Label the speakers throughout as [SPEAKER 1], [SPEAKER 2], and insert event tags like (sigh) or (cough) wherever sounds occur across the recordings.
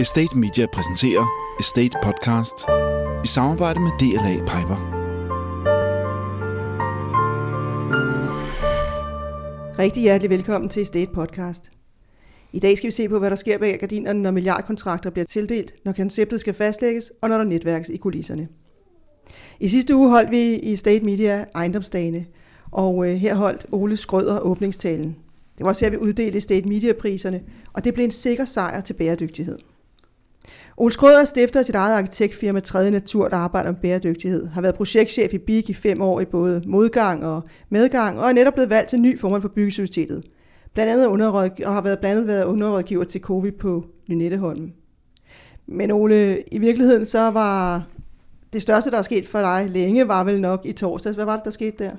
[SPEAKER 1] Estate Media præsenterer Estate Podcast i samarbejde med DLA Piper.
[SPEAKER 2] Rigtig hjertelig velkommen til Estate Podcast. I dag skal vi se på, hvad der sker bag gardinerne, når milliardkontrakter bliver tildelt, når konceptet skal fastlægges, og når der netværkes i kulisserne. I sidste uge holdt vi i State Media ejendomsdagene, og øh, her holdt Ole Skrøder åbningstalen. Det var også her, vi uddelte State Media-priserne, og det blev en sikker sejr til bæredygtighed. Ole Skrøder stifter sit eget arkitektfirma 3. Natur, der arbejder med bæredygtighed, har været projektchef i BIG i fem år i både modgang og medgang, og er netop blevet valgt til ny formand for Byggesocietetet. Blandt andet underrådgiver, og har været blandt andet været underrådgiver til COVID på Lynetteholm. Men Ole, i virkeligheden så var det største, der er sket for dig længe, var vel nok i torsdags. Hvad var det, der skete der?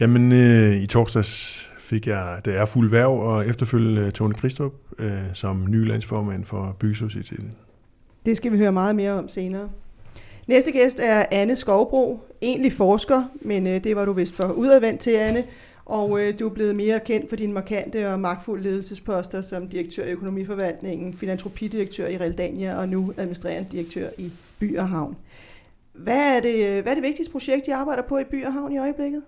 [SPEAKER 3] Jamen, øh, i torsdags fik jeg det er fuld værv og efterfølgende Tone Kristrup øh, som ny landsformand for Byggesocietetet.
[SPEAKER 2] Det skal vi høre meget mere om senere. Næste gæst er Anne Skovbro, egentlig forsker, men øh, det var du vist for udadvendt til, Anne. Og øh, du er blevet mere kendt for dine markante og magtfulde ledelsesposter som direktør i økonomiforvaltningen, filantropidirektør i Realdania og nu administrerende direktør i By og Havn. Hvad er, det, øh, hvad er det vigtigste projekt, I arbejder på i By og Havn i øjeblikket?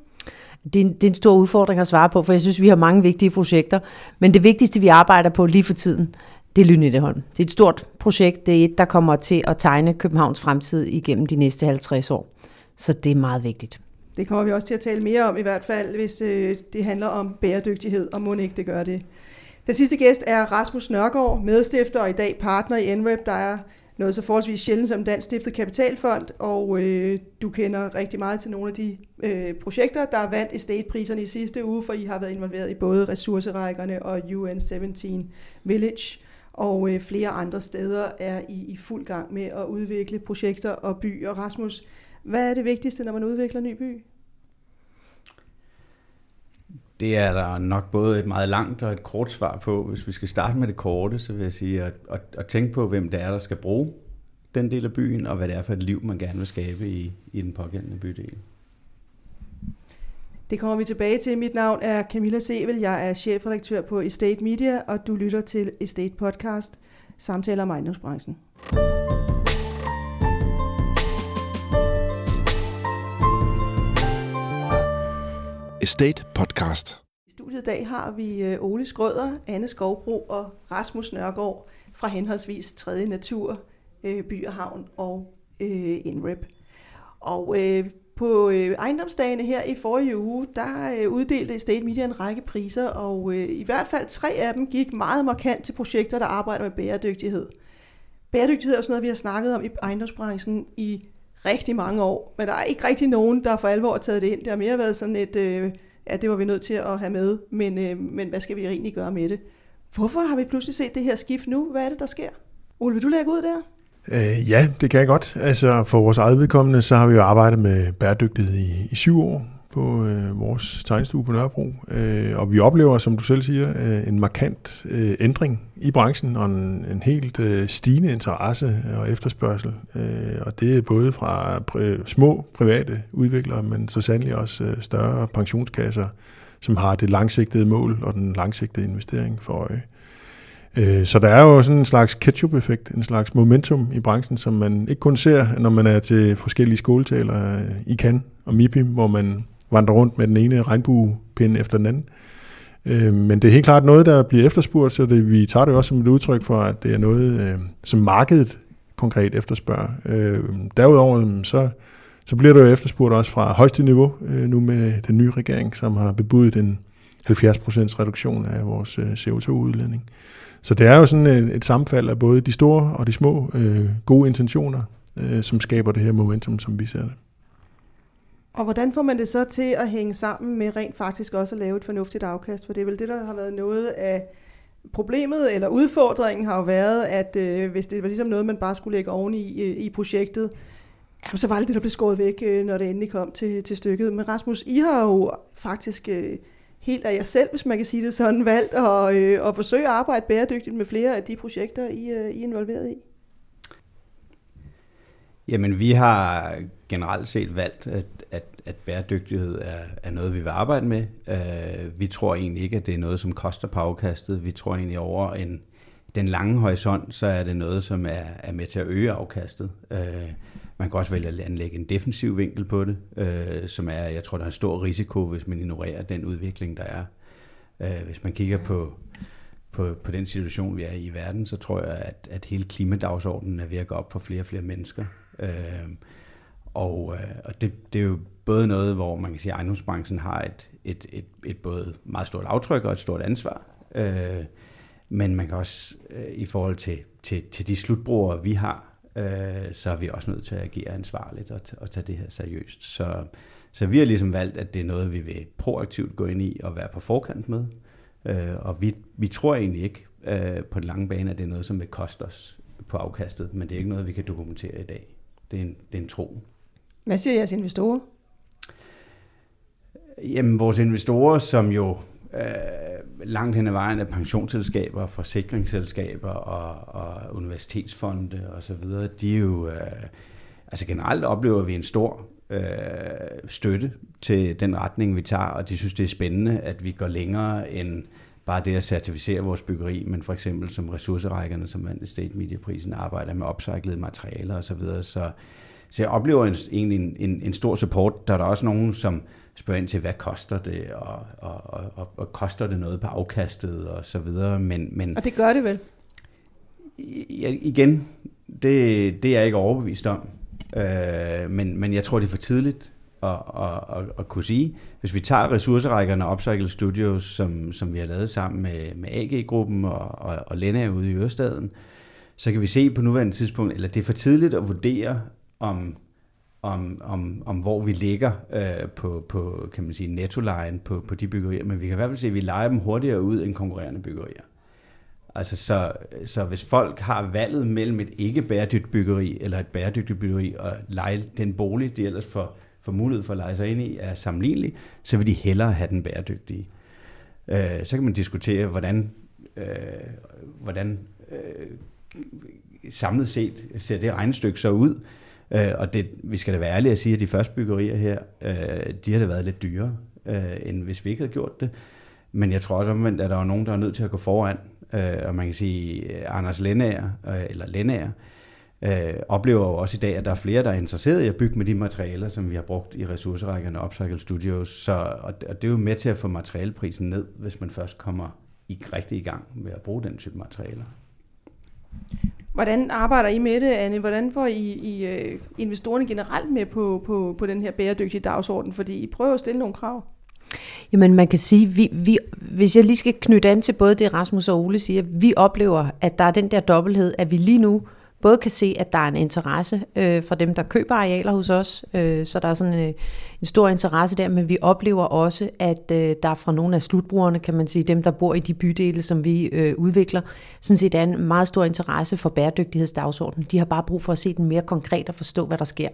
[SPEAKER 4] Det er, en, det er en stor udfordring at svare på, for jeg synes, vi har mange vigtige projekter. Men det vigtigste, vi arbejder på lige for tiden, det er Lynetteholm. Det er et stort projekt. Det er et, der kommer til at tegne Københavns fremtid igennem de næste 50 år. Så det er meget vigtigt.
[SPEAKER 2] Det kommer vi også til at tale mere om, i hvert fald, hvis øh, det handler om bæredygtighed, og må ikke det gør det. Den sidste gæst er Rasmus Nørgaard, medstifter og i dag partner i NREP, der er noget så forholdsvis sjældent som Dansk Stiftet Kapitalfond, og øh, du kender rigtig meget til nogle af de øh, projekter, der vandt estate-priserne i sidste uge, for I har været involveret i både ressourcerækkerne og UN17 Village, og øh, flere andre steder er I i fuld gang med at udvikle projekter og by. Og Rasmus, hvad er det vigtigste, når man udvikler en ny by?
[SPEAKER 5] Det er der nok både et meget langt og et kort svar på. Hvis vi skal starte med det korte, så vil jeg sige at, at, at tænke på, hvem det er, der skal bruge den del af byen, og hvad det er for et liv, man gerne vil skabe i, i den pågældende bydel.
[SPEAKER 2] Det kommer vi tilbage til. Mit navn er Camilla Sevel. Jeg er chefredaktør på Estate Media, og du lytter til Estate Podcast, samtaler om ejendomsbranchen.
[SPEAKER 1] Estate Podcast.
[SPEAKER 2] I studiet i dag har vi øh, Ole Skrøder, Anne Skovbro og Rasmus Nørgaard fra henholdsvis 3. Natur, øh, By og Havn og øh, INREP. Og øh, på øh, ejendomsdagene her i forrige uge, der øh, uddelte State Media en række priser, og øh, i hvert fald tre af dem gik meget markant til projekter, der arbejder med bæredygtighed. Bæredygtighed er sådan noget, vi har snakket om i ejendomsbranchen i rigtig mange år, men der er ikke rigtig nogen, der for alvor har taget det ind. Det har mere været sådan et, øh, ja, det var vi nødt til at have med, men, øh, men hvad skal vi egentlig gøre med det? Hvorfor har vi pludselig set det her skift nu? Hvad er det, der sker? Ole, vil du lægge ud der?
[SPEAKER 3] Øh, ja, det kan jeg godt. Altså for vores eget vedkommende, så har vi jo arbejdet med bæredygtighed i, i syv år på øh, vores tegnestue på Nørrebro. Øh, og vi oplever, som du selv siger, øh, en markant øh, ændring i branchen og en, en helt øh, stigende interesse og efterspørgsel. Øh, og det er både fra pr- små private udviklere, men så sandelig også øh, større pensionskasser, som har det langsigtede mål og den langsigtede investering for øje. Øh, så der er jo sådan en slags ketchup-effekt, en slags momentum i branchen, som man ikke kun ser, når man er til forskellige skoletaler øh, i Cannes og MIPI, hvor man vandrer rundt med den ene regnbuepind efter den anden. Øh, men det er helt klart noget, der bliver efterspurgt, så det, vi tager det også som et udtryk for, at det er noget, øh, som markedet konkret efterspørger. Øh, derudover mm, så, så bliver det jo efterspurgt også fra højeste niveau nu med den nye regering, som har bebudet en 70% reduktion af vores CO2-udledning. Så det er jo sådan et, et sammenfald af både de store og de små øh, gode intentioner, øh, som skaber det her momentum, som vi ser det.
[SPEAKER 2] Og hvordan får man det så til at hænge sammen med rent faktisk også at lave et fornuftigt afkast? For det er vel det, der har været noget af problemet, eller udfordringen har jo været, at øh, hvis det var ligesom noget, man bare skulle lægge oven i, øh, i projektet, jamen, så var det det, der blev skåret væk, øh, når det endelig kom til, til stykket. Men Rasmus, I har jo faktisk... Øh, helt af jer selv, hvis man kan sige det sådan, valgt at, øh, at forsøge at arbejde bæredygtigt med flere af de projekter, I, øh, I er involveret i?
[SPEAKER 5] Jamen, vi har generelt set valgt, at, at, at bæredygtighed er, er noget, vi vil arbejde med. Uh, vi tror egentlig ikke, at det er noget, som koster på afkastet. Vi tror egentlig over en den lange horisont, så er det noget, som er, er med til at øge afkastet. Uh, man kan også vælge at anlægge en defensiv vinkel på det, øh, som er, jeg tror, der er en stor risiko, hvis man ignorerer den udvikling, der er. Øh, hvis man kigger på, på, på den situation, vi er i i verden, så tror jeg, at, at hele klimadagsordenen er ved at gå op for flere og flere mennesker. Øh, og øh, og det, det er jo både noget, hvor man kan sige, at ejendomsbranchen har et, et, et, et både meget stort aftryk og et stort ansvar. Øh, men man kan også øh, i forhold til, til, til de slutbrugere, vi har, øh, så er vi også nødt til at agere ansvarligt og, og tage det her seriøst. Så, så vi har ligesom valgt, at det er noget, vi vil proaktivt gå ind i og være på forkant med. Øh, og vi, vi tror egentlig ikke øh, på den lange bane, at det er noget, som vil koste os på afkastet, men det er ikke noget, vi kan dokumentere i dag. Det er en, det er en tro.
[SPEAKER 2] Hvad siger jeres investorer?
[SPEAKER 5] Jamen, vores investorer, som jo øh, langt hen ad vejen af pensionsselskaber, forsikringsselskaber og, og universitetsfonde osv., de er jo, øh, altså generelt oplever vi en stor øh, støtte til den retning, vi tager, og de synes, det er spændende, at vi går længere end bare det at certificere vores byggeri, men for eksempel som ressourcerækkerne, som vandt State Media-prisen, arbejder med upcyclede materialer osv., så, så, så jeg oplever en, egentlig en, en, en stor support. Der er der også nogen, som spørger ind til, hvad koster det, og, og, og, og, og koster det noget på afkastet, og så videre. Men, men,
[SPEAKER 2] og det gør det vel?
[SPEAKER 5] Ja, igen, det, det er jeg ikke overbevist om. Øh, men, men jeg tror, det er for tidligt at, at, at, at kunne sige. Hvis vi tager ressourcerækkerne Upcycle Studios, som, som vi har lavet sammen med, med AG-gruppen og, og, og Lena ude i Ørestaden, så kan vi se på nuværende tidspunkt, eller det er for tidligt at vurdere, om om, om, om hvor vi ligger øh, på, på kan man sige, nettolejen på, på de byggerier, men vi kan i hvert fald se, at vi leger dem hurtigere ud end konkurrerende byggerier. Altså så, så hvis folk har valget mellem et ikke bæredygtigt byggeri eller et bæredygtigt byggeri og lege den bolig, de ellers får, får mulighed for at lege sig ind i, er sammenlignelig, så vil de hellere have den bæredygtige. Øh, så kan man diskutere, hvordan, øh, hvordan øh, samlet set ser det regnestykke så ud. Øh, og det, vi skal da være ærlige at sige, at de første byggerier her, øh, de har da været lidt dyrere, øh, end hvis vi ikke havde gjort det. Men jeg tror også omvendt, at der er nogen, der er nødt til at gå foran. Øh, og man kan sige, øh, Anders Lennager, øh, eller Lennager, øh, oplever jo også i dag, at der er flere, der er interesseret i at bygge med de materialer, som vi har brugt i ressourcerækkerne Upcycle Studios. Så, og, og det er jo med til at få materialeprisen ned, hvis man først kommer i rigtig i gang med at bruge den type materialer.
[SPEAKER 2] Hvordan arbejder I med det, Anne? Hvordan får I, I uh, investorerne generelt med på, på, på den her bæredygtige dagsorden? Fordi I prøver at stille nogle krav.
[SPEAKER 4] Jamen man kan sige, vi, vi, hvis jeg lige skal knytte an til både det Rasmus og Ole siger, vi oplever, at der er den der dobbelthed, at vi lige nu både kan se, at der er en interesse øh, fra dem, der køber arealer hos os, øh, så der er sådan en, en stor interesse der, men vi oplever også, at øh, der fra nogle af slutbrugerne, kan man sige, dem, der bor i de bydele, som vi øh, udvikler, sådan set er en meget stor interesse for bæredygtighedsdagsordenen. De har bare brug for at se den mere konkret og forstå, hvad der sker.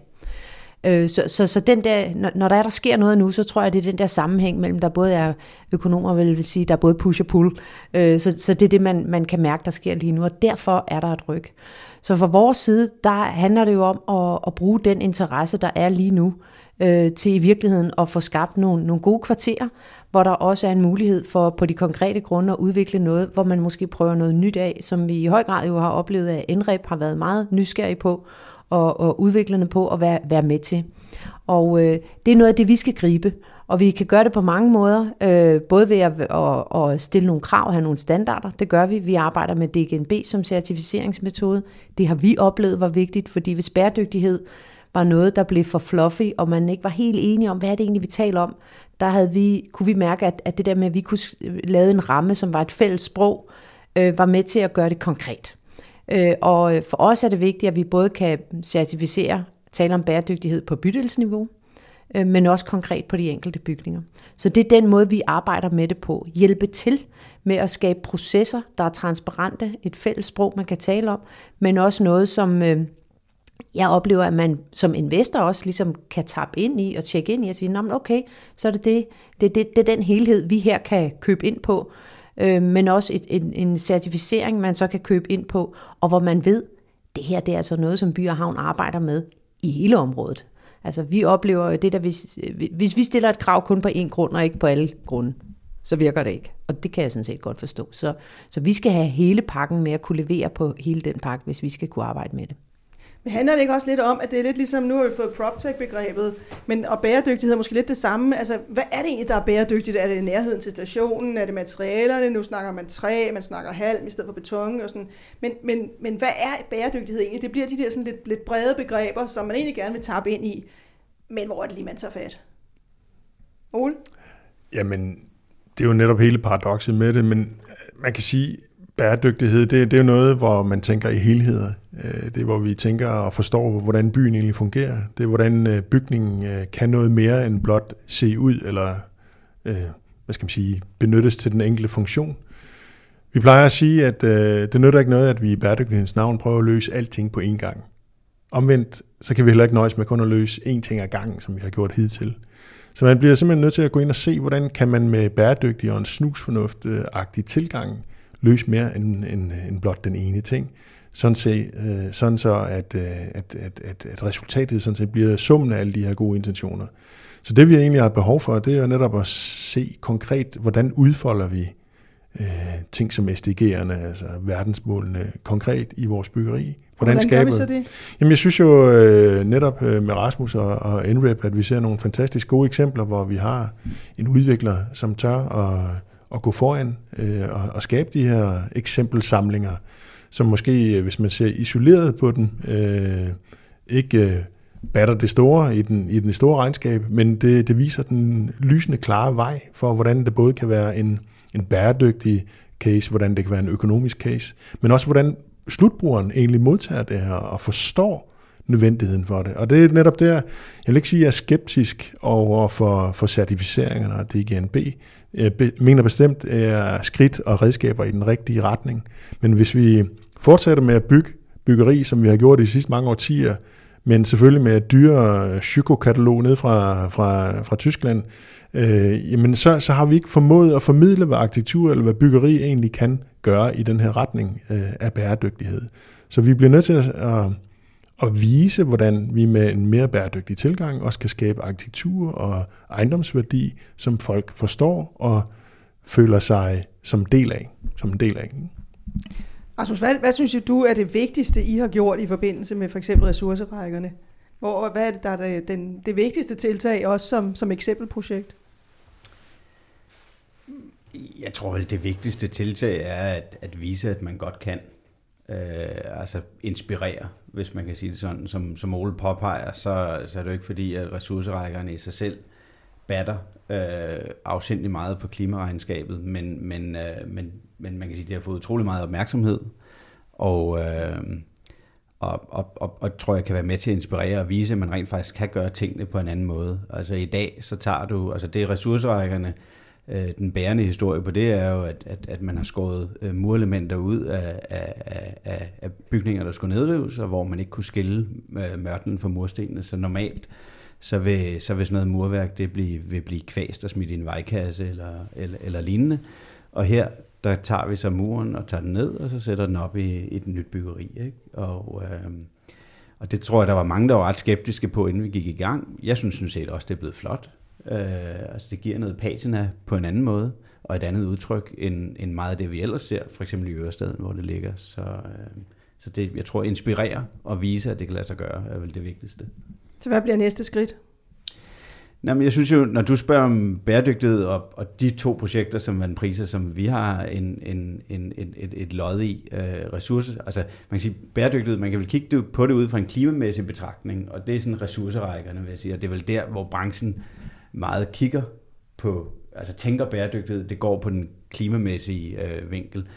[SPEAKER 4] Øh, så, så, så den der, når der er, der sker noget nu, så tror jeg, det er den der sammenhæng mellem, der både er økonomer, vil, vil sige, der er både push og pull. Øh, så, så det er det, man, man kan mærke, der sker lige nu, og derfor er der et ryg. Så fra vores side, der handler det jo om at, at bruge den interesse, der er lige nu, øh, til i virkeligheden at få skabt nogle, nogle gode kvarterer, hvor der også er en mulighed for på de konkrete grunde at udvikle noget, hvor man måske prøver noget nyt af, som vi i høj grad jo har oplevet, at NREP har været meget nysgerrig på, og, og udviklerne på at være, være med til. Og øh, det er noget af det, vi skal gribe. Og vi kan gøre det på mange måder, øh, både ved at, at, at stille nogle krav, have nogle standarder. Det gør vi. Vi arbejder med DGNB som certificeringsmetode. Det har vi oplevet var vigtigt, fordi hvis bæredygtighed var noget, der blev for fluffy, og man ikke var helt enige om, hvad er det egentlig, vi taler om, der havde vi, kunne vi mærke, at, at det der med, at vi kunne lave en ramme, som var et fælles sprog, øh, var med til at gøre det konkret. Øh, og for os er det vigtigt, at vi både kan certificere, tale om bæredygtighed på bydelsniveau, øh, men også konkret på de enkelte bygninger. Så det er den måde, vi arbejder med det på. Hjælpe til med at skabe processer, der er transparente, et fælles sprog, man kan tale om, men også noget, som øh, jeg oplever, at man som investor også ligesom kan tappe ind i og tjekke ind i og sige, Nå, okay, så er det, det, det, det, det er den helhed, vi her kan købe ind på, øh, men også et, en, en certificering, man så kan købe ind på, og hvor man ved, det her det er altså noget, som By og Havn arbejder med i hele området. Altså vi oplever det der, hvis, hvis vi stiller et krav kun på én grund og ikke på alle grunde, så virker det ikke. Og det kan jeg sådan set godt forstå. Så, så vi skal have hele pakken med at kunne levere på hele den pakke, hvis vi skal kunne arbejde med det.
[SPEAKER 2] Handler det ikke også lidt om, at det er lidt ligesom, nu har vi fået PropTech-begrebet, men, og bæredygtighed er måske lidt det samme. Altså, hvad er det egentlig, der er bæredygtigt? Er det nærheden til stationen? Er det materialerne? Nu snakker man træ, man snakker halm i stedet for beton og sådan. Men, men, men hvad er bæredygtighed egentlig? Det bliver de der sådan lidt, lidt brede begreber, som man egentlig gerne vil tappe ind i. Men hvor er det lige, man tager fat? Ole?
[SPEAKER 3] Jamen, det er jo netop hele paradokset med det, men man kan sige, bæredygtighed, det, det er jo noget, hvor man tænker i helheder. Øh, det er, hvor vi tænker og forstår, hvordan byen egentlig fungerer. Det er, hvordan øh, bygningen øh, kan noget mere end blot se ud, eller hvad skal man sige, benyttes til den enkelte funktion. Vi plejer at sige, at det nytter ikke noget, at vi i bæredygtighedens navn prøver at løse alting på én gang. Omvendt, så kan vi heller ikke nøjes med kun at løse én ting ad gangen, som vi har gjort hidtil. Så man bliver simpelthen nødt til at gå ind og se, hvordan kan man med bæredygtig og en snusfornuft-agtig tilgang løse mere end, end, end blot den ene ting. Sådan, se, øh, sådan så, at, øh, at, at, at, at resultatet sådan set bliver summen af alle de her gode intentioner. Så det vi egentlig har behov for, det er netop at se konkret, hvordan udfolder vi øh, ting som SDG'erne, altså verdensmålene, konkret i vores byggeri.
[SPEAKER 2] Hvordan, hvordan skaber vi så det?
[SPEAKER 3] Jamen jeg synes jo øh, netop øh, med Rasmus og, og NREP, at vi ser nogle fantastisk gode eksempler, hvor vi har en udvikler, som tør at at gå foran øh, og, og skabe de her eksempelsamlinger, som måske, øh, hvis man ser isoleret på den, øh, ikke øh, batter det store i den, i den store regnskab, men det, det viser den lysende klare vej for, hvordan det både kan være en, en bæredygtig case, hvordan det kan være en økonomisk case, men også hvordan slutbrugeren egentlig modtager det her og forstår nødvendigheden for det. Og det er netop der, jeg vil ikke sige, at jeg er skeptisk over for, for certificeringerne og DGNB, Øh, jeg mener bestemt er skridt og redskaber i den rigtige retning. Men hvis vi fortsætter med at bygge byggeri, som vi har gjort i de sidste mange årtier, men selvfølgelig med et dyre øh, psykokatalog ned fra, fra, fra Tyskland, øh, jamen så, så har vi ikke formået at formidle, hvad arkitektur eller hvad byggeri egentlig kan gøre i den her retning øh, af bæredygtighed. Så vi bliver nødt til at, at at vise, hvordan vi med en mere bæredygtig tilgang også kan skabe arkitektur og ejendomsværdi, som folk forstår og føler sig som del af. Som en del af.
[SPEAKER 2] Rasmus, hvad, hvad synes du er det vigtigste, I har gjort i forbindelse med for eksempel ressourcerækkerne? Hvor, hvad er det, der er det, den, det vigtigste tiltag, også som, som eksempelprojekt?
[SPEAKER 5] Jeg tror vel, det vigtigste tiltag er at, at vise, at man godt kan øh, altså inspirere, hvis man kan sige det sådan. Som, som Ole påpeger, så, så er det jo ikke fordi, at ressourcerækkerne i sig selv batter øh, afsindelig meget på klimaregnskabet, men, men, øh, men, men man kan sige, at det har fået utrolig meget opmærksomhed, og, øh, og, og, og, og tror jeg kan være med til at inspirere og vise, at man rent faktisk kan gøre tingene på en anden måde. Altså i dag, så tager du, altså det er ressourcerækkerne, øh, den bærende historie på det er jo, at, at, at man har skåret øh, murelementer ud af, af, af, af bygninger, der skulle nedrives, og hvor man ikke kunne skille øh, mørtlen fra murstenene. Så normalt, så vil, så vil sådan noget murværk det blive, vil blive kvæst og smidt i en vejkasse eller, eller, eller lignende. Og her, der tager vi så muren og tager den ned, og så sætter den op i, i et nyt byggeri. Ikke? Og, øh, og det tror jeg, der var mange, der var ret skeptiske på, inden vi gik i gang. Jeg synes sådan set også, det er blevet flot. Øh, altså det giver noget patina på en anden måde, og et andet udtryk end, end meget af det, vi ellers ser, for eksempel i Ørestaden, hvor det ligger. Så, øh, så det, jeg tror, inspirere og vise, at det kan lade sig gøre, er vel det vigtigste.
[SPEAKER 2] Så hvad bliver næste skridt?
[SPEAKER 5] Jamen, jeg synes jo, når du spørger om bæredygtighed og, og de to projekter, som man priser, som vi har en, en, en, et, et, et lod i, øh, ressourcer, altså man kan sige bæredygtighed, man kan vel kigge på det ud fra en klimamæssig betragtning, og det er sådan ressourcerækkerne, vil jeg sige, og det er vel der, hvor branchen meget kigger på, altså tænker bæredygtighed, det går på den klimamæssige øh, vinkel.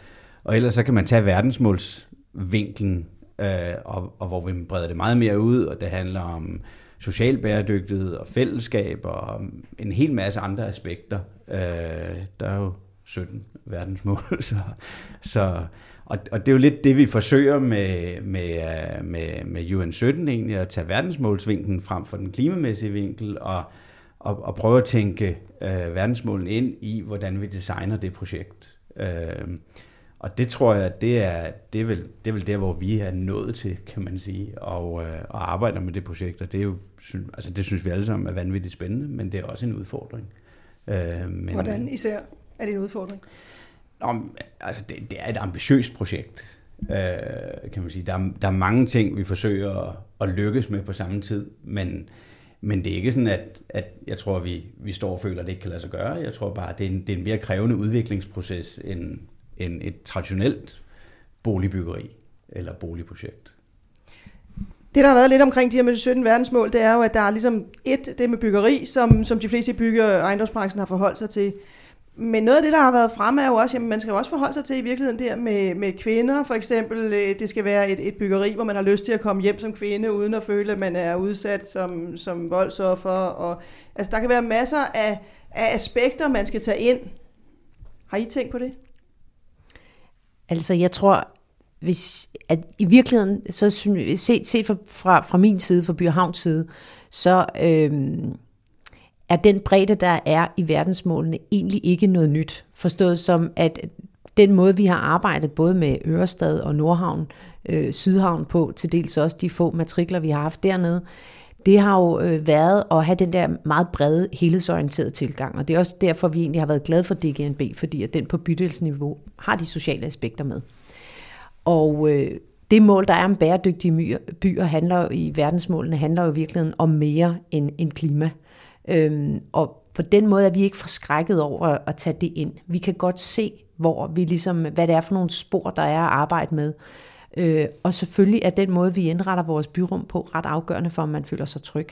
[SPEAKER 5] Og ellers så kan man tage verdensmålsvinklen, øh, og, og hvor vi breder det meget mere ud, og det handler om social bæredygtighed og fællesskab og en hel masse andre aspekter. Øh, der er jo 17 verdensmål, (laughs) så, så og, og det er jo lidt det, vi forsøger med, med, øh, med, med UN 17 egentlig, at tage verdensmålsvinklen frem for den klimamæssige vinkel, og og, og prøve at tænke øh, verdensmålen ind i, hvordan vi designer det projekt. Øh, og det tror jeg, det er, det, er vel, det er vel der, hvor vi er nået til, kan man sige, og, øh, og arbejder med det projekt. Og det, er jo, altså det synes vi alle sammen er vanvittigt spændende, men det er også en udfordring.
[SPEAKER 2] Øh, men, hvordan især? Er det en udfordring?
[SPEAKER 5] Om, altså det, det er et ambitiøst projekt, øh, kan man sige. Der er, der er mange ting, vi forsøger at, at lykkes med på samme tid, men, men det er ikke sådan, at, at jeg tror, at vi, vi står og føler, at det ikke kan lade sig gøre. Jeg tror bare, at det er en, det er en mere krævende udviklingsproces end, end et traditionelt boligbyggeri eller boligprojekt.
[SPEAKER 2] Det, der har været lidt omkring de her med de 17 verdensmål, det er jo, at der er ligesom et, det med byggeri, som, som de fleste bygger ejendomsbranchen har forholdt sig til. Men noget af det, der har været fremme, er jo også, at man skal jo også forholde sig til i virkeligheden der med, med kvinder. For eksempel, øh, det skal være et, et byggeri, hvor man har lyst til at komme hjem som kvinde, uden at føle, at man er udsat som, som voldsoffer. Og, altså, der kan være masser af, af aspekter, man skal tage ind. Har I tænkt på det?
[SPEAKER 4] Altså, jeg tror, hvis, at i virkeligheden, så synes, set, set fra, fra, fra min side, fra Byhavns side, så Øh, er den bredde, der er i verdensmålene, egentlig ikke noget nyt. Forstået som, at den måde, vi har arbejdet både med Ørestad og Nordhavn, øh, Sydhavn på, til dels også de få matrikler, vi har haft dernede, det har jo øh, været at have den der meget brede, helhedsorienterede tilgang. Og det er også derfor, vi egentlig har været glade for DGNB, fordi at den på bydelsniveau har de sociale aspekter med. Og øh, det mål, der er om bæredygtige byer, handler i verdensmålene, handler jo i virkeligheden om mere end, end klima. Øhm, og på den måde er vi ikke forskrækket over at tage det ind. Vi kan godt se, hvor vi ligesom, hvad det er for nogle spor, der er at arbejde med. Øh, og selvfølgelig er den måde, vi indretter vores byrum på, ret afgørende for, om man føler sig tryg.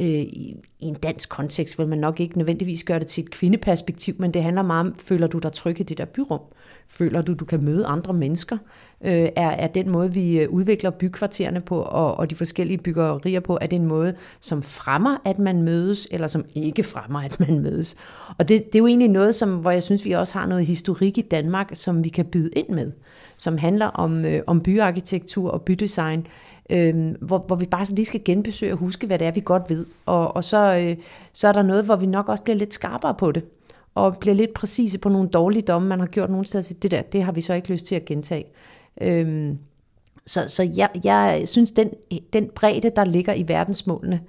[SPEAKER 4] Øh, i, I en dansk kontekst vil man nok ikke nødvendigvis gøre det til et kvindeperspektiv, men det handler meget om, føler du dig tryg i det der byrum? Føler du, du kan møde andre mennesker? Øh, er, er den måde, vi øh, udvikler bykvartererne på, og, og de forskellige byggerier på, er det en måde, som fremmer, at man mødes, eller som ikke fremmer, at man mødes? Og det, det er jo egentlig noget, som, hvor jeg synes, vi også har noget historik i Danmark, som vi kan byde ind med, som handler om, øh, om byarkitektur og bydesign, øh, hvor, hvor vi bare så lige skal genbesøge og huske, hvad det er, vi godt ved. Og, og så, øh, så er der noget, hvor vi nok også bliver lidt skarpere på det, og bliver lidt præcise på nogle dårlige domme, man har gjort nogle steder. Så det der, det har vi så ikke lyst til at gentage. Øh, så så jeg, jeg synes, den, den bredde, der ligger i verdensmålene,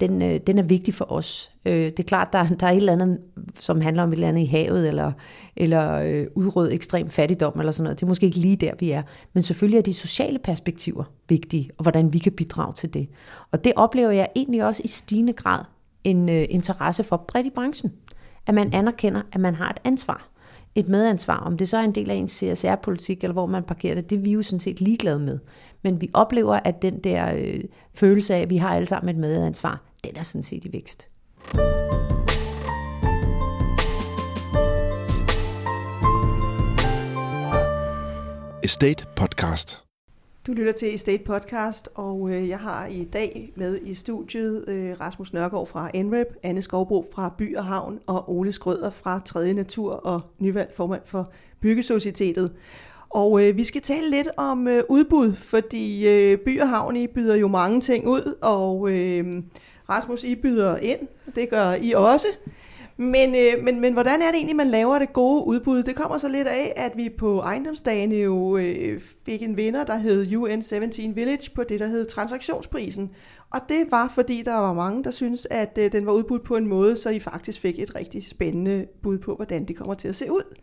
[SPEAKER 4] den, øh, den er vigtig for os. Øh, det er klart, der, der er et eller andet, som handler om et eller andet i havet, eller, eller øh, udrød ekstrem fattigdom, eller sådan noget. Det er måske ikke lige der, vi er. Men selvfølgelig er de sociale perspektiver vigtige, og hvordan vi kan bidrage til det. Og det oplever jeg egentlig også i stigende grad en øh, interesse for bredt i branchen. At man anerkender, at man har et ansvar et medansvar. Om det så er en del af ens CSR-politik, eller hvor man parkerer det, det er vi jo sådan set ligeglade med. Men vi oplever, at den der øh, følelse af, at vi har alle sammen et medansvar, den er sådan set i vækst.
[SPEAKER 1] Estate Podcast.
[SPEAKER 2] Du lytter til Estate Podcast, og øh, jeg har i dag med i studiet øh, Rasmus Nørgaard fra NREP, Anne Skovbro fra By og Havn og Ole Skrøder fra 3. Natur og nyvalgt formand for Byggesocietetet. Og øh, vi skal tale lidt om øh, udbud, fordi øh, By og Havn I byder jo mange ting ud, og øh, Rasmus, I byder ind. Det gør I også. Men, øh, men, men hvordan er det egentlig, man laver det gode udbud? Det kommer så lidt af, at vi på ejendomsdagen jo øh, fik en vinder, der hed UN17 Village på det, der hed transaktionsprisen. Og det var, fordi der var mange, der synes, at øh, den var udbudt på en måde, så I faktisk fik et rigtig spændende bud på, hvordan det kommer til at se ud.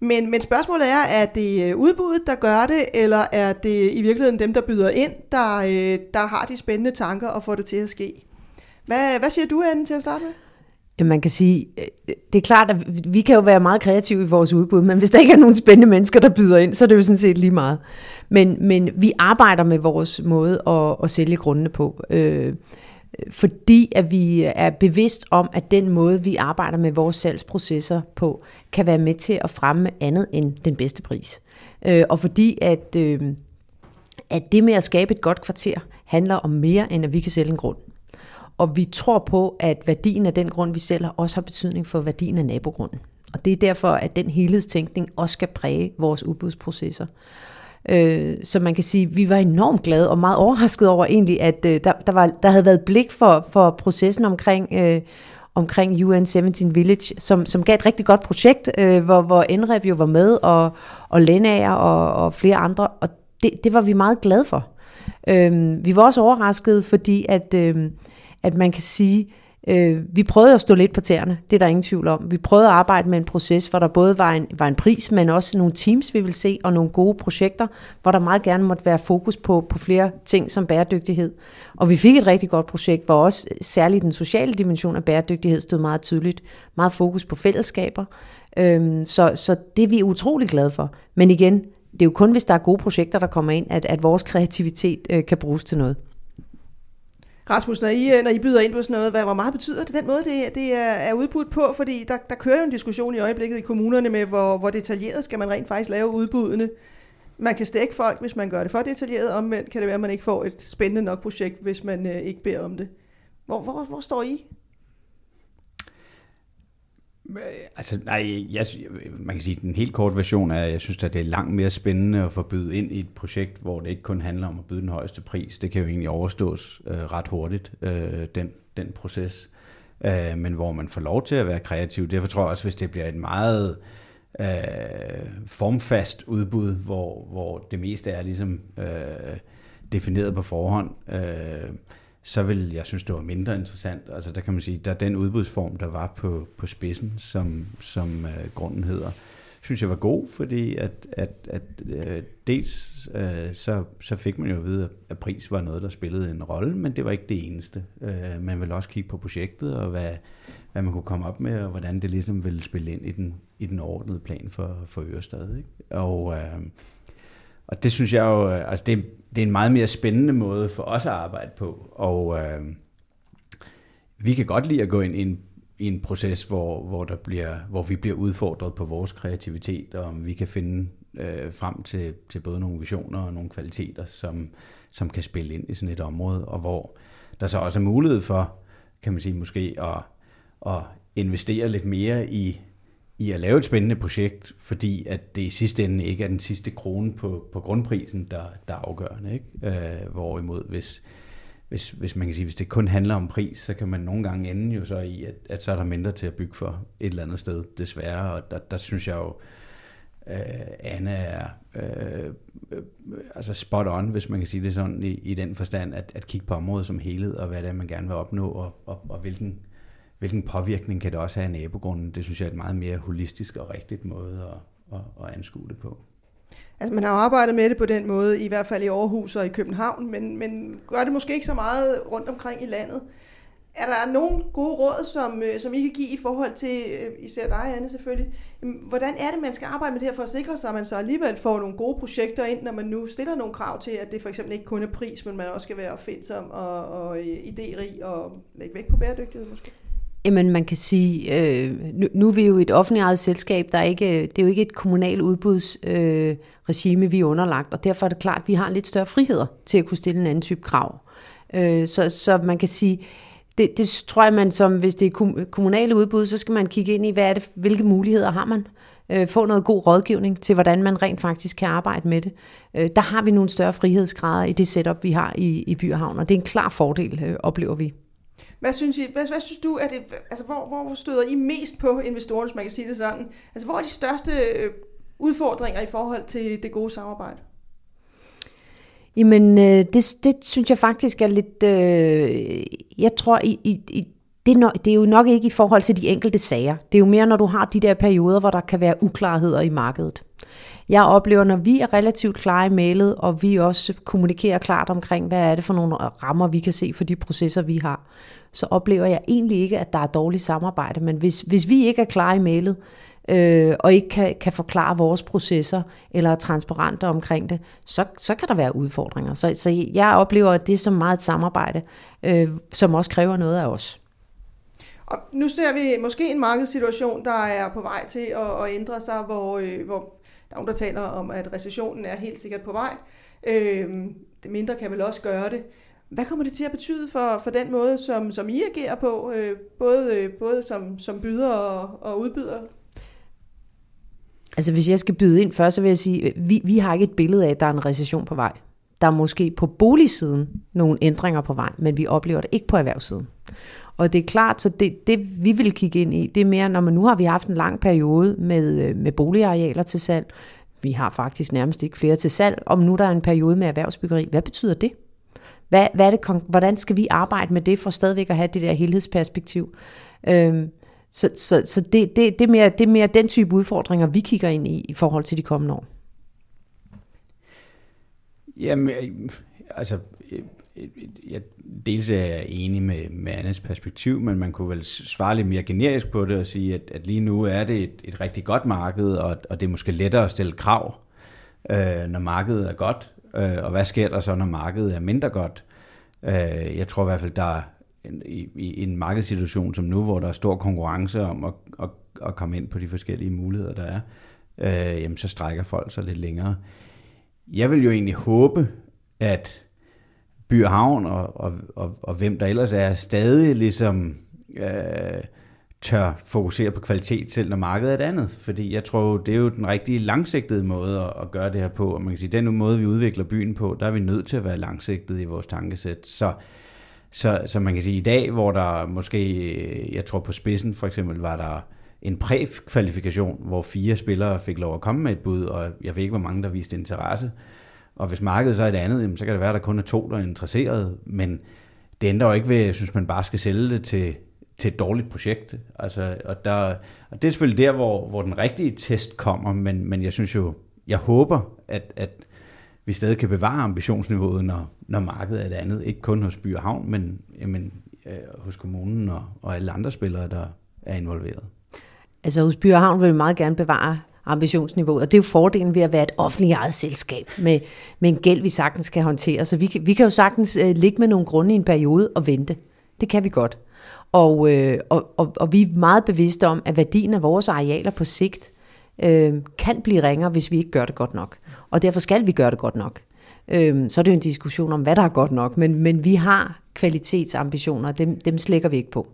[SPEAKER 2] Men, men spørgsmålet er, er det øh, udbuddet, der gør det, eller er det i virkeligheden dem, der byder ind, der, øh, der har de spændende tanker og får det til at ske? Hvad, hvad siger du, Anne, til at starte med?
[SPEAKER 4] Man kan sige, øh, det er klart, at vi kan jo være meget kreative i vores udbud, men hvis der ikke er nogen spændende mennesker, der byder ind, så er det jo sådan set lige meget. Men, men vi arbejder med vores måde at, at sælge grundene på, øh, fordi at vi er bevidst om, at den måde, vi arbejder med vores salgsprocesser på, kan være med til at fremme andet end den bedste pris. Øh, og fordi at, øh, at det med at skabe et godt kvarter handler om mere, end at vi kan sælge en grund. Og vi tror på, at værdien af den grund, vi sælger, også har betydning for værdien af nabogrunden. Og det er derfor, at den helhedstænkning også skal præge vores udbudsprocesser. Øh, så man kan sige, at vi var enormt glade og meget overrasket over egentlig, at øh, der, der, var, der havde været blik for, for processen omkring, øh, omkring UN17 Village, som, som gav et rigtig godt projekt, øh, hvor, hvor NREP jo var med, og, og Lennager og, og flere andre, og det, det var vi meget glade for. Øh, vi var også overrasket, fordi at... Øh, at man kan sige, Øh, vi prøvede at stå lidt på tæerne, det er der ingen tvivl om. Vi prøvede at arbejde med en proces, hvor der både var en, var en pris, men også nogle teams, vi vil se, og nogle gode projekter, hvor der meget gerne måtte være fokus på, på flere ting som bæredygtighed. Og vi fik et rigtig godt projekt, hvor også øh, særligt den sociale dimension af bæredygtighed stod meget tydeligt. Meget fokus på fællesskaber. Øhm, så, så det er vi utrolig glade for. Men igen, det er jo kun, hvis der er gode projekter, der kommer ind, at, at vores kreativitet øh, kan bruges til noget.
[SPEAKER 2] Rasmus, når I, øh, når I byder ind på sådan noget, hvad, hvor meget betyder det den måde, det, det er, er udbudt på? Fordi der, der kører jo en diskussion i øjeblikket i kommunerne med, hvor, hvor detaljeret skal man rent faktisk lave udbuddene. Man kan stække folk, hvis man gør det for detaljeret. Omvendt kan det være, at man ikke får et spændende nok projekt, hvis man øh, ikke beder om det. Hvor, hvor, hvor står I?
[SPEAKER 5] Altså, nej, jeg, man kan sige, at den helt korte version er, at jeg synes, at det er langt mere spændende at få byde ind i et projekt, hvor det ikke kun handler om at byde den højeste pris. Det kan jo egentlig overstås øh, ret hurtigt, øh, den, den proces. Øh, men hvor man får lov til at være kreativ. Derfor tror jeg også, hvis det bliver et meget øh, formfast udbud, hvor, hvor det meste er ligesom øh, defineret på forhånd, øh, så vil jeg synes, det var mindre interessant. Altså der kan man sige, der den udbudsform, der var på, på spidsen, som, som øh, grunden hedder, synes jeg var god, fordi at, at, at øh, dels øh, så, så fik man jo at vide, at pris var noget, der spillede en rolle, men det var ikke det eneste. Øh, man ville også kigge på projektet, og hvad, hvad man kunne komme op med, og hvordan det ligesom ville spille ind i den, i den ordnede plan for, for Ørestad. Ikke? Og, øh, og det synes jeg jo, øh, altså det, det er en meget mere spændende måde for os at arbejde på, og øh, vi kan godt lide at gå ind i en, i en proces, hvor, hvor, der bliver, hvor vi bliver udfordret på vores kreativitet, og om vi kan finde øh, frem til, til både nogle visioner og nogle kvaliteter, som, som kan spille ind i sådan et område, og hvor der så også er mulighed for, kan man sige, måske at, at investere lidt mere i i at lave et spændende projekt, fordi at det i sidste ende ikke er den sidste krone på, på grundprisen, der, der er afgørende. Ikke? Øh, hvorimod, hvis, hvis, hvis man kan sige, hvis det kun handler om pris, så kan man nogle gange ende jo så i, at, at så er der mindre til at bygge for et eller andet sted, desværre. Og der, der synes jeg jo, øh, Anna er øh, øh, altså spot on, hvis man kan sige det sådan, i, i den forstand, at, at kigge på området som helhed, og hvad det er, man gerne vil opnå, og, og, og hvilken hvilken påvirkning kan det også have af nabogrunden? Det synes jeg er et meget mere holistisk og rigtigt måde at, at, at anskue det på.
[SPEAKER 2] Altså man har arbejdet med det på den måde, i hvert fald i Aarhus og i København, men, men gør det måske ikke så meget rundt omkring i landet. Er der nogle gode råd, som, øh, som I kan give i forhold til, øh, især dig, Anne selvfølgelig, hvordan er det, man skal arbejde med det her for at sikre sig, at man så alligevel får nogle gode projekter ind, når man nu stiller nogle krav til, at det for eksempel ikke kun er pris, men man også skal være opfindsom og, og øh, idérig og lægge vægt på bæredygtighed måske?
[SPEAKER 4] Jamen man kan sige, øh, nu, nu er vi jo et offentligt eget selskab, der er ikke, det er jo ikke et kommunalt udbudsregime, øh, vi er underlagt, og derfor er det klart, at vi har lidt større friheder til at kunne stille en anden type krav. Øh, så, så man kan sige, det, det tror jeg, man som, hvis det er kommunale udbud, så skal man kigge ind i, hvad er det, hvilke muligheder har man? Øh, få noget god rådgivning til, hvordan man rent faktisk kan arbejde med det. Øh, der har vi nogle større frihedsgrader i det setup, vi har i, i Byhavn, og og det er en klar fordel, øh, oplever vi.
[SPEAKER 2] Hvad synes, I, hvad, hvad synes du, er det, altså, hvor, hvor støder I mest på investorerne, hvis man kan sige det sådan? Altså, hvor er de største øh, udfordringer i forhold til det gode samarbejde?
[SPEAKER 4] Jamen, øh, det, det synes jeg faktisk er lidt... Øh, jeg tror, i, i, det, er nok, det er jo nok ikke i forhold til de enkelte sager. Det er jo mere, når du har de der perioder, hvor der kan være uklarheder i markedet. Jeg oplever, når vi er relativt klare i mailet, og vi også kommunikerer klart omkring, hvad er det for nogle rammer, vi kan se for de processer, vi har, så oplever jeg egentlig ikke, at der er dårligt samarbejde. Men hvis, hvis vi ikke er klare i mailet, øh, og ikke kan, kan forklare vores processer, eller er transparente omkring det, så, så kan der være udfordringer. Så, så jeg oplever, at det er så meget et samarbejde, øh, som også kræver noget af os.
[SPEAKER 2] Og nu ser vi måske en markedssituation, der er på vej til at, at ændre sig, hvor, øh, hvor der er nogen, der taler om, at recessionen er helt sikkert på vej. Øh, det mindre kan vel også gøre det. Hvad kommer det til at betyde for, for den måde, som, som I agerer på, øh, både, øh, både som, som byder og, og udbyder?
[SPEAKER 4] Altså hvis jeg skal byde ind først, så vil jeg sige, vi, vi har ikke et billede af, at der er en recession på vej. Der er måske på boligsiden nogle ændringer på vej, men vi oplever det ikke på erhvervssiden. Og det er klart, så det, det vi vil kigge ind i, det er mere, når man nu har vi haft en lang periode med, øh, med boligarealer til salg. Vi har faktisk nærmest ikke flere til salg. Om nu der er en periode med erhvervsbyggeri, hvad betyder det? Hvad, hvad er det, hvordan skal vi arbejde med det for stadigvæk at have det der helhedsperspektiv? Øhm, så så, så det, det, det, er mere, det er mere den type udfordringer, vi kigger ind i i forhold til de kommende år.
[SPEAKER 5] Jamen, altså, jeg, dels er jeg enig med, med Annes perspektiv, men man kunne vel svare lidt mere generisk på det og sige, at, at lige nu er det et, et rigtig godt marked, og, og det er måske lettere at stille krav, øh, når markedet er godt, øh, og hvad sker der så, når markedet er mindre godt? Øh, jeg tror i hvert fald, der er en, i, i en markedssituation som nu, hvor der er stor konkurrence om at, at, at komme ind på de forskellige muligheder, der er, øh, jamen så strækker folk sig lidt længere. Jeg vil jo egentlig håbe, at By og Havn og, og, og, og hvem der ellers er, stadig ligesom øh, tør fokusere på kvalitet, selv når markedet er et andet. Fordi jeg tror, det er jo den rigtige langsigtede måde at, at gøre det her på. Og man kan sige, den måde, vi udvikler byen på, der er vi nødt til at være langsigtede i vores tankesæt. Så, så, så man kan sige, i dag, hvor der måske, jeg tror på spidsen for eksempel, var der en prækvalifikation, hvor fire spillere fik lov at komme med et bud, og jeg ved ikke, hvor mange der viste interesse. Og hvis markedet så er et andet, så kan det være, at der kun er to, der er interesseret. Men det ændrer jo ikke ved, at jeg synes, man bare skal sælge det til, til et dårligt projekt. Altså, og, der, og det er selvfølgelig der, hvor, hvor den rigtige test kommer, men, men jeg synes jo, jeg håber, at, at vi stadig kan bevare ambitionsniveauet, når, når markedet er et andet. Ikke kun hos By og Havn, men jamen, øh, hos kommunen og, og alle andre spillere, der er involveret.
[SPEAKER 4] Altså hos By og Havn vil vi meget gerne bevare ambitionsniveauet. Og det er jo fordelen ved at være et offentligt eget selskab med, med en gæld, vi sagtens kan håndtere. Så vi kan, vi kan jo sagtens øh, ligge med nogle grunde i en periode og vente. Det kan vi godt. Og, øh, og, og, og vi er meget bevidste om, at værdien af vores arealer på sigt øh, kan blive ringere, hvis vi ikke gør det godt nok. Og derfor skal vi gøre det godt nok. Øh, så er det jo en diskussion om, hvad der er godt nok, men, men vi har kvalitetsambitioner, dem, dem slækker vi ikke på.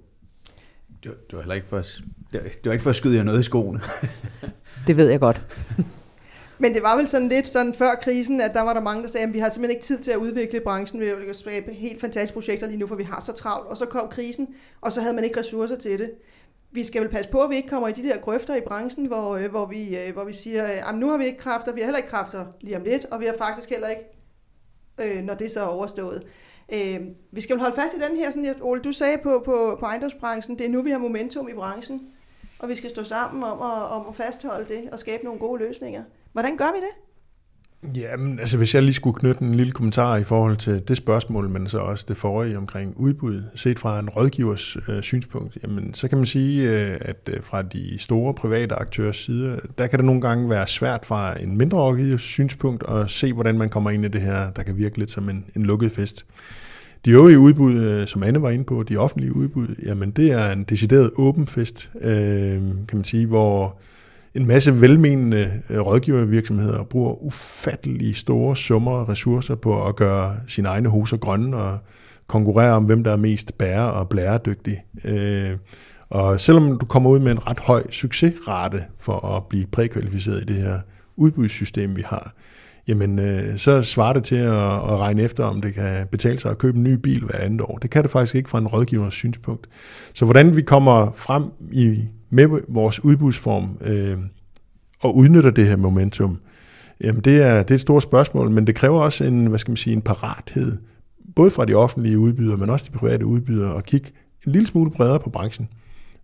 [SPEAKER 5] Det var, det var heller ikke for, det var ikke for at skyde jer noget i skoene. (laughs)
[SPEAKER 4] det ved jeg godt. (laughs)
[SPEAKER 2] Men det var vel sådan lidt sådan før krisen, at der var der mange, der sagde, at vi har simpelthen ikke tid til at udvikle branchen. Vi vil skabe helt fantastiske projekter lige nu, for vi har så travlt. Og så kom krisen, og så havde man ikke ressourcer til det. Vi skal vel passe på, at vi ikke kommer i de der grøfter i branchen, hvor, øh, hvor, vi, øh, hvor vi siger, at nu har vi ikke kræfter, vi har heller ikke kræfter lige om lidt, og vi har faktisk heller ikke, øh, når det så er overstået. Øh, vi skal jo holde fast i den her, sådan, Ole, du sagde på, på, på ejendomsbranchen, det er nu, vi har momentum i branchen, og vi skal stå sammen om at, om at fastholde det og skabe nogle gode løsninger. Hvordan gør vi det?
[SPEAKER 3] Jamen, altså hvis jeg lige skulle knytte en lille kommentar i forhold til det spørgsmål, men så også det forrige omkring udbud, set fra en rådgivers øh, synspunkt, jamen så kan man sige, øh, at øh, fra de store private aktørers side, der kan det nogle gange være svært fra en mindre rådgivers synspunkt at se, hvordan man kommer ind i det her, der kan virke lidt som en, en lukket fest. De øvrige udbud, øh, som Anne var inde på, de offentlige udbud, jamen det er en decideret åben fest, øh, kan man sige, hvor en masse velmenende øh, rådgivervirksomheder bruger ufattelig store summer og ressourcer på at gøre sine egne huser grønne og konkurrere om, hvem der er mest bære- og blæredygtig. Øh, og selvom du kommer ud med en ret høj succesrate for at blive prækvalificeret i det her udbudssystem, vi har, jamen øh, så svarer det til at, at regne efter, om det kan betale sig at købe en ny bil hver andet år. Det kan det faktisk ikke fra en rådgivers synspunkt. Så hvordan vi kommer frem i med vores udbudsform øh, og udnytter det her momentum, jamen det er, det er et stort spørgsmål, men det kræver også en, hvad skal man sige, en parathed, både fra de offentlige udbydere, men også de private udbydere, at kigge en lille smule bredere på branchen.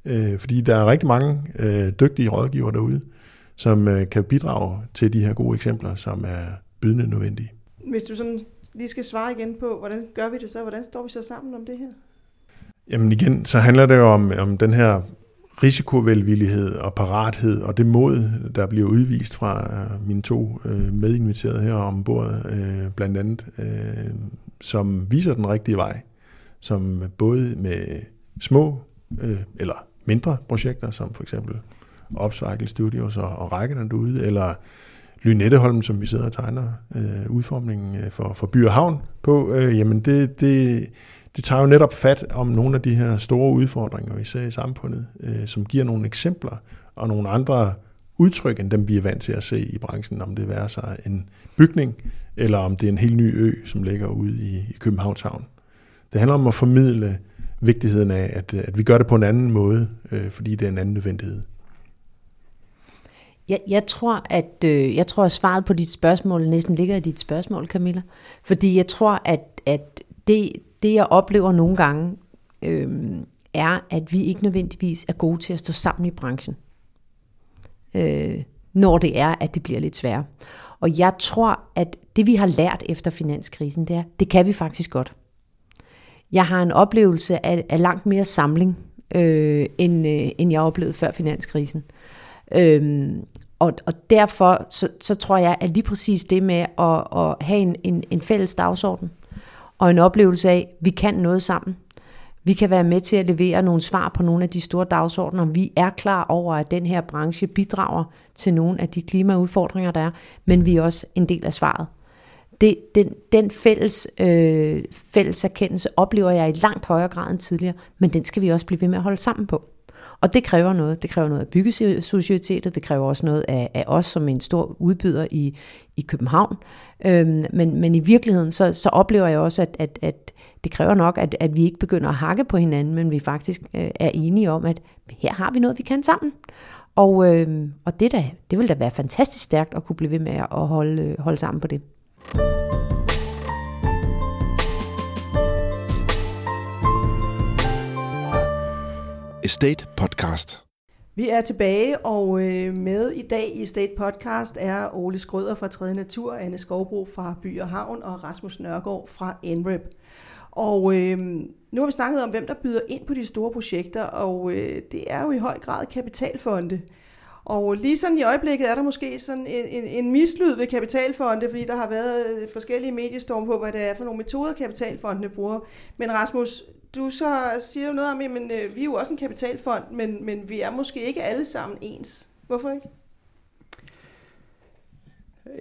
[SPEAKER 3] Øh, fordi der er rigtig mange øh, dygtige rådgivere derude, som øh, kan bidrage til de her gode eksempler, som er bydende nødvendige.
[SPEAKER 2] Hvis du sådan lige skal svare igen på, hvordan gør vi det så? Hvordan står vi så sammen om det her?
[SPEAKER 3] Jamen igen, så handler det jo om, om den her risikovelvillighed og parathed og det mod, der bliver udvist fra øh, mine to øh, medinviterede her ombord, øh, blandt andet, øh, som viser den rigtige vej, som både med små øh, eller mindre projekter, som for eksempel Upcycle Studios og, og rækkerne derude, eller Lynetteholm, som vi sidder og tegner øh, udformningen for, for by og havn på, øh, jamen det, det, det tager jo netop fat om nogle af de her store udfordringer, vi ser i samfundet, øh, som giver nogle eksempler og nogle andre udtryk, end dem vi er vant til at se i branchen, om det er sig en bygning, eller om det er en helt ny ø, som ligger ude i, i Københavns Havn. Det handler om at formidle vigtigheden af, at, at vi gør det på en anden måde, øh, fordi det er en anden nødvendighed.
[SPEAKER 4] Jeg, jeg tror, at øh, jeg tror, at svaret på dit spørgsmål næsten ligger i dit spørgsmål, Camilla. Fordi jeg tror, at, at det, det jeg oplever nogle gange, øh, er, at vi ikke nødvendigvis er gode til at stå sammen i branchen, øh, når det er, at det bliver lidt sværere. Og jeg tror, at det vi har lært efter finanskrisen, det er, det kan vi faktisk godt. Jeg har en oplevelse af, af langt mere samling, øh, end, øh, end jeg oplevede før finanskrisen. Øh, og, og derfor så, så tror jeg, at lige præcis det med at, at have en, en, en fælles dagsorden, og en oplevelse af, at vi kan noget sammen, vi kan være med til at levere nogle svar på nogle af de store dagsordner. Vi er klar over, at den her branche bidrager til nogle af de klimaudfordringer, der er, men vi er også en del af svaret. Det, den, den fælles, øh, fælles erkendelse oplever jeg i langt højere grad end tidligere, men den skal vi også blive ved med at holde sammen på. Og det kræver noget. Det kræver noget af byggesocietetet, det kræver også noget af, af os som en stor udbyder i, i København. Øhm, men, men i virkeligheden, så, så oplever jeg også, at, at, at det kræver nok, at, at vi ikke begynder at hakke på hinanden, men vi faktisk øh, er enige om, at her har vi noget, vi kan sammen. Og, øh, og det, da, det vil da være fantastisk stærkt at kunne blive ved med at holde, øh, holde sammen på det.
[SPEAKER 1] Estate Podcast.
[SPEAKER 2] Vi er tilbage, og øh, med i dag i Estate Podcast er Ole Skrøder fra 3. Natur, Anne Skovbro fra By og Havn og Rasmus Nørgaard fra NREP. Og øh, nu har vi snakket om, hvem der byder ind på de store projekter, og øh, det er jo i høj grad kapitalfonde. Og lige sådan i øjeblikket er der måske sådan en, en, en mislyd ved kapitalfonde, fordi der har været forskellige mediestorm på, hvad det er for nogle metoder, kapitalfondene bruger. Men Rasmus, du så siger jo noget om, at øh, vi er jo også en kapitalfond, men, men vi er måske ikke alle sammen ens. Hvorfor ikke?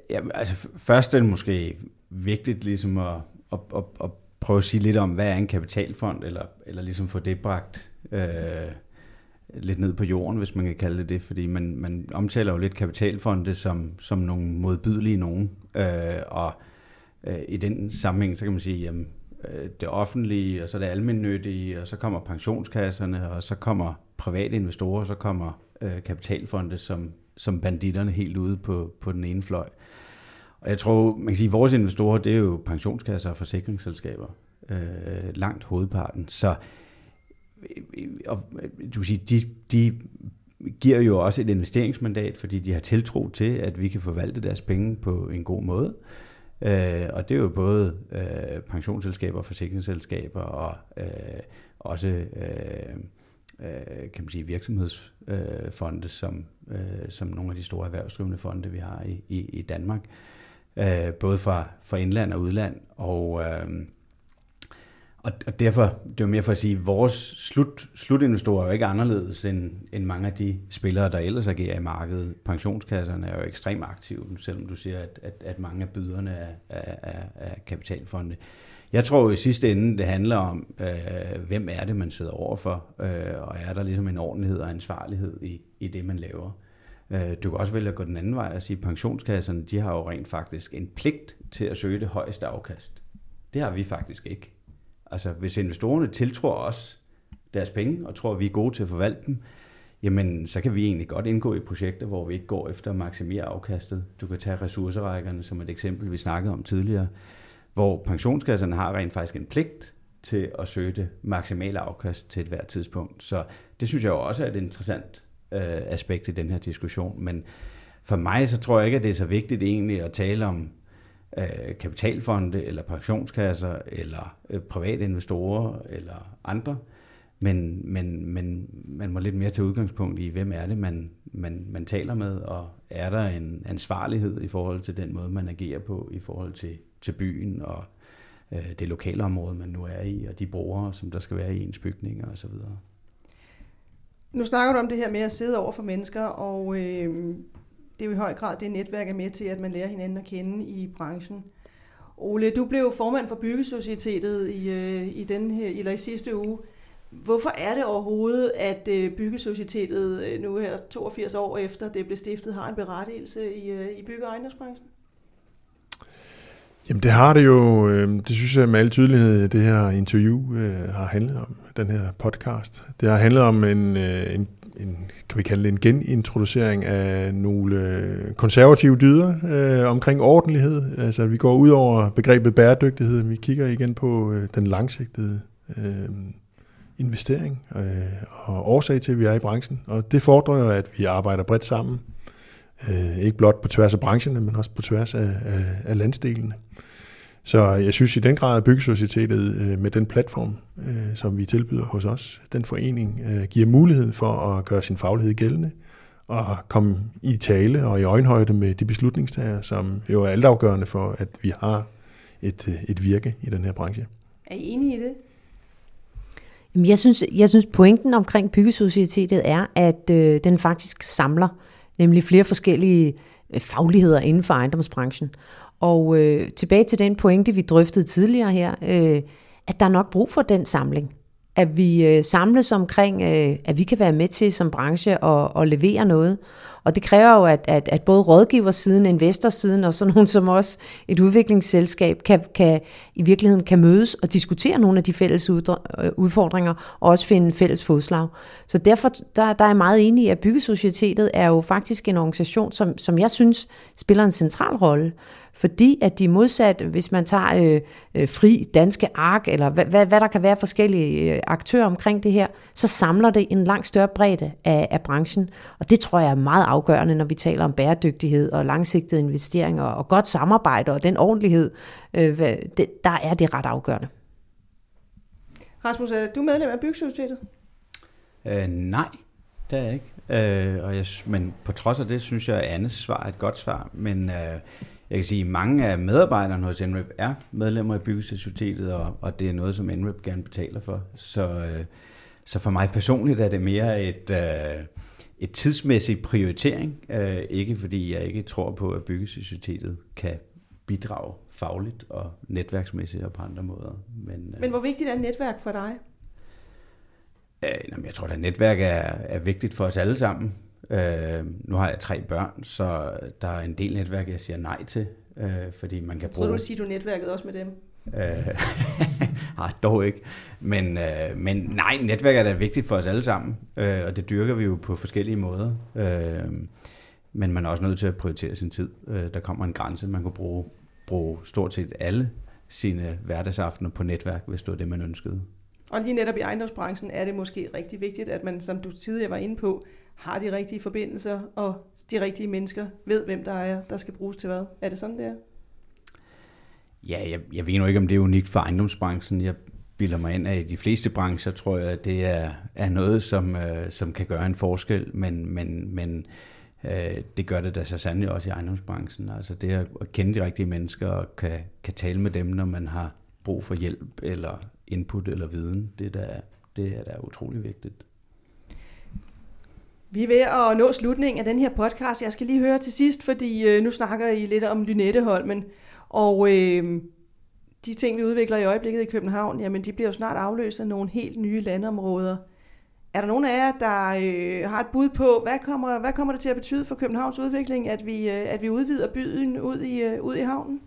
[SPEAKER 5] Ja, altså først er det måske vigtigt ligesom at, at, at, at prøve at sige lidt om, hvad er en kapitalfond, eller, eller ligesom få det bragt øh, lidt ned på jorden, hvis man kan kalde det det, fordi man, man omtaler jo lidt kapitalfonde som, som nogle modbydelige nogen, øh, og øh, i den sammenhæng, så kan man sige, jamen, Øh, det offentlige, og så det almindelige, og så kommer pensionskasserne, og så kommer private investorer, og så kommer øh, kapitalfonde som, som banditterne helt ude på, på den ene fløj. Og jeg tror, man kan sige, at vores investorer, det er jo pensionskasser og forsikringsselskaber. Øh, langt hovedparten. Så øh, og, øh, du kan sige, de, de giver jo også et investeringsmandat, fordi de har tiltro til, at vi kan forvalte deres penge på en god måde. Øh, Øh, og det er jo både øh, pensionsselskaber, forsikringsselskaber og øh, også øh, øh, kan man sige virksomhedsfonde, øh, som, øh, som nogle af de store erhvervsdrivende fonde, vi har i, i, i Danmark. Øh, både fra, fra indland og udland. Og øh, og, og derfor, det er mere for at sige, at vores slut, slutinvestorer er jo ikke anderledes end, end mange af de spillere, der ellers agerer i markedet. Pensionskasserne er jo ekstremt aktive, selvom du siger, at, at, at mange af byderne er, er, er kapitalfonde. Jeg tror jo i sidste ende, det handler om, øh, hvem er det, man sidder overfor, øh, og er der ligesom en ordentlighed og ansvarlighed i, i det, man laver. Øh, du kan også vælge at gå den anden vej og sige, at pensionskasserne, de har jo rent faktisk en pligt til at søge det højeste afkast. Det har vi faktisk ikke. Altså, hvis investorerne tiltror os deres penge, og tror, at vi er gode til at forvalte dem, jamen, så kan vi egentlig godt indgå i projekter, hvor vi ikke går efter at maksimere afkastet. Du kan tage ressourcerækkerne som et eksempel, vi snakkede om tidligere, hvor pensionskasserne har rent faktisk en pligt til at søge det maksimale afkast til et hvert tidspunkt. Så det synes jeg jo også er et interessant øh, aspekt i den her diskussion. Men for mig så tror jeg ikke, at det er så vigtigt egentlig at tale om øh, kapitalfonde eller pensionskasser eller øh, private investorer eller andre. Men, men, men man må lidt mere tage udgangspunkt i, hvem er det, man, man, man taler med, og er der en ansvarlighed i forhold til den måde, man agerer på, i forhold til, til byen og øh, det lokale område, man nu er i, og de brugere, som der skal være i ens bygninger osv.
[SPEAKER 2] Nu snakker du om det her med at sidde over for mennesker, og øh, det er jo i høj grad det netværk er med til, at man lærer hinanden at kende i branchen. Ole, du blev formand for Byggesocietetet i, øh, i, den her, eller i sidste uge. Hvorfor er det overhovedet, at øh, Byggesocietetet øh, nu her 82 år efter det blev stiftet, har en berettigelse i, i bygge- og ejendomsbranchen?
[SPEAKER 3] Jamen det har det jo, det synes jeg med al tydelighed, det her interview har handlet om, den her podcast. Det har handlet om en, en en, kan vi kalde det en genintroducering af nogle øh, konservative dyder øh, omkring ordentlighed. Altså vi går ud over begrebet bæredygtighed, vi kigger igen på øh, den langsigtede øh, investering øh, og årsag til, at vi er i branchen. Og det fordrer jo, at vi arbejder bredt sammen. Øh, ikke blot på tværs af brancherne, men også på tværs af, af, af landsdelene. Så jeg synes i den grad, at Byggesocietetet øh, med den platform, øh, som vi tilbyder hos os, den forening, øh, giver mulighed for at gøre sin faglighed gældende og komme i tale og i øjenhøjde med de beslutningstager, som jo er altafgørende for, at vi har et, et virke i den her branche.
[SPEAKER 2] Er I enige i det?
[SPEAKER 4] Jeg synes, jeg synes pointen omkring Byggesocietetet er, at øh, den faktisk samler nemlig flere forskellige fagligheder inden for ejendomsbranchen. Og øh, tilbage til den pointe, vi drøftede tidligere her, øh, at der er nok brug for den samling. At vi øh, samles omkring, øh, at vi kan være med til som branche og, og levere noget. Og det kræver jo, at, at, at både rådgiversiden, investorsiden og sådan (laughs) nogen som os, et udviklingsselskab, kan, kan, i virkeligheden kan mødes og diskutere nogle af de fælles øh, udfordringer, og også finde fælles fodslag. Så derfor der, der er jeg meget enig i, at Byggesocietetet er jo faktisk en organisation, som, som jeg synes spiller en central rolle. Fordi at de modsat, hvis man tager øh, øh, fri danske ark, eller hvad, hvad, hvad der kan være forskellige øh, aktører omkring det her, så samler det en langt større bredde af, af branchen. Og det tror jeg er meget afgørende, når vi taler om bæredygtighed og langsigtede investeringer og godt samarbejde og den ordentlighed, øh, det, der er det ret afgørende.
[SPEAKER 2] Rasmus, er du medlem af Byggesocietetet?
[SPEAKER 5] Øh, nej, det er jeg ikke. Øh, og jeg, men på trods af det, synes jeg, at Annes svar er et godt svar. Men øh, jeg kan sige, at mange af medarbejderne hos NREP er medlemmer i Byggesocietetet, og, og det er noget, som NREP gerne betaler for. Så, øh, så for mig personligt er det mere et... Øh, et tidsmæssig prioritering, øh, ikke fordi jeg ikke tror på, at byggesocietetet kan bidrage fagligt og netværksmæssigt og på andre måder.
[SPEAKER 2] Men, øh, Men hvor vigtigt er netværk for dig?
[SPEAKER 5] Øh, jeg tror, at netværk er, er vigtigt for os alle sammen. Øh, nu har jeg tre børn, så der er en del netværk, jeg siger nej til, øh, fordi man kan jeg
[SPEAKER 2] bruge... Jeg du sige, du netværket også med dem?
[SPEAKER 5] Øh, nej, (laughs) dog ikke. Men, øh, men nej, netværk er da vigtigt for os alle sammen, øh, og det dyrker vi jo på forskellige måder. Øh, men man er også nødt til at prioritere sin tid. Øh, der kommer en grænse, man kan bruge, bruge stort set alle sine hverdagsaftener på netværk, hvis det var det, man ønskede.
[SPEAKER 2] Og lige netop i ejendomsbranchen er det måske rigtig vigtigt, at man, som du tidligere var inde på, har de rigtige forbindelser, og de rigtige mennesker ved, hvem der er, der skal bruges til hvad. Er det sådan, det er?
[SPEAKER 5] Ja, jeg, jeg ved nu ikke, om det er unikt for ejendomsbranchen. Jeg bilder mig ind, at i de fleste brancher tror jeg, at det er, er noget, som, øh, som kan gøre en forskel, men, men, men øh, det gør det da så sandelig også i ejendomsbranchen. Altså det at kende de rigtige mennesker og kan, kan tale med dem, når man har brug for hjælp eller input eller viden, det er da, det er da utrolig vigtigt.
[SPEAKER 2] Vi er ved at nå slutningen af den her podcast. Jeg skal lige høre til sidst, fordi øh, nu snakker I lidt om Lynetteholmen. Og øh, de ting, vi udvikler i øjeblikket i København, jamen de bliver jo snart afløst af nogle helt nye landområder. Er der nogen af jer, der øh, har et bud på, hvad kommer, hvad kommer det til at betyde for Københavns udvikling, at vi, øh, at vi udvider byen ud i, øh, ud i havnen?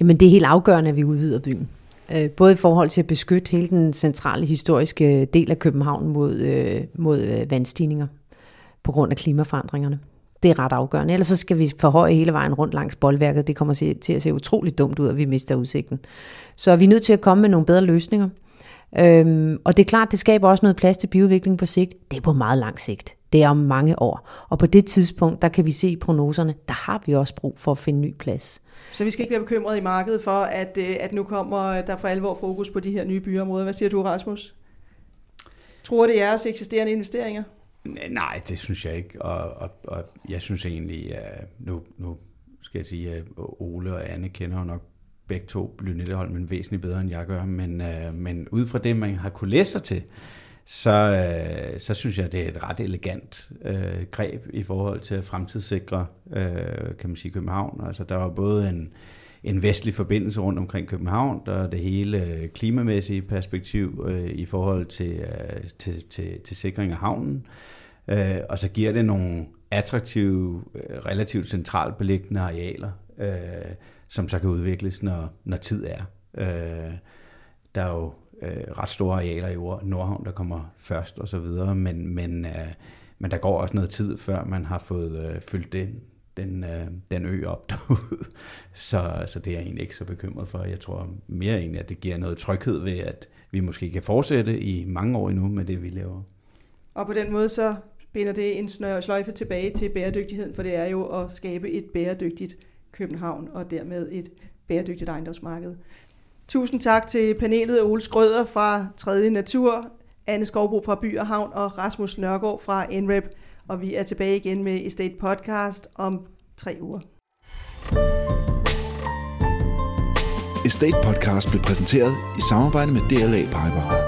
[SPEAKER 4] Jamen det er helt afgørende, at vi udvider byen. Øh, både i forhold til at beskytte hele den centrale historiske del af København mod, øh, mod øh, vandstigninger på grund af klimaforandringerne. Det er ret afgørende. Ellers så skal vi forhøje hele vejen rundt langs boldværket. Det kommer til at se utroligt dumt ud, og vi mister udsigten. Så vi nødt til at komme med nogle bedre løsninger. Øhm, og det er klart, det skaber også noget plads til byudvikling på sigt. Det er på meget lang sigt. Det er om mange år. Og på det tidspunkt, der kan vi se i prognoserne, der har vi også brug for at finde ny plads.
[SPEAKER 2] Så vi skal ikke være bekymrede i markedet for, at, øh, at nu kommer der for alvor fokus på de her nye byområder. Hvad siger du, Rasmus? Tror det er jeres eksisterende investeringer?
[SPEAKER 5] Nej, det synes jeg ikke. Og, og, og jeg synes egentlig, at nu, nu skal jeg sige, at Ole og Anne kender jo nok begge to Lynetteholmen væsentligt bedre, end jeg gør. Men, øh, men ud fra det, man har kunne læse sig til, så, øh, så synes jeg, det er et ret elegant øh, greb i forhold til at fremtidssikre, øh, kan man sige, København. Altså, der var både en, en vestlig forbindelse rundt omkring København, der er det hele øh, klimamæssige perspektiv øh, i forhold til, øh, til, til, til sikring af havnen, øh, og så giver det nogle attraktive, øh, relativt centralt beliggende arealer, øh, som så kan udvikles, når, når tid er. Øh, der er jo øh, ret store arealer i Nordhavn, der kommer først og så videre, men, men, øh, men der går også noget tid, før man har fået øh, fyldt den, den, øh, den ø op (laughs) derude. Så, så det er jeg egentlig ikke så bekymret for. Jeg tror mere egentlig, at det giver noget tryghed ved, at vi måske kan fortsætte i mange år endnu med det, vi laver.
[SPEAKER 2] Og på den måde så binder det en sløjfe tilbage til bæredygtigheden, for det er jo at skabe et bæredygtigt København og dermed et bæredygtigt ejendomsmarked. Tusind tak til panelet Ole Skrøder fra 3. Natur, Anne Skovbro fra By og Havn og Rasmus Nørgaard fra NREP. Og vi er tilbage igen med Estate Podcast om tre uger.
[SPEAKER 1] Estate Podcast blev præsenteret i samarbejde med DLA Piper.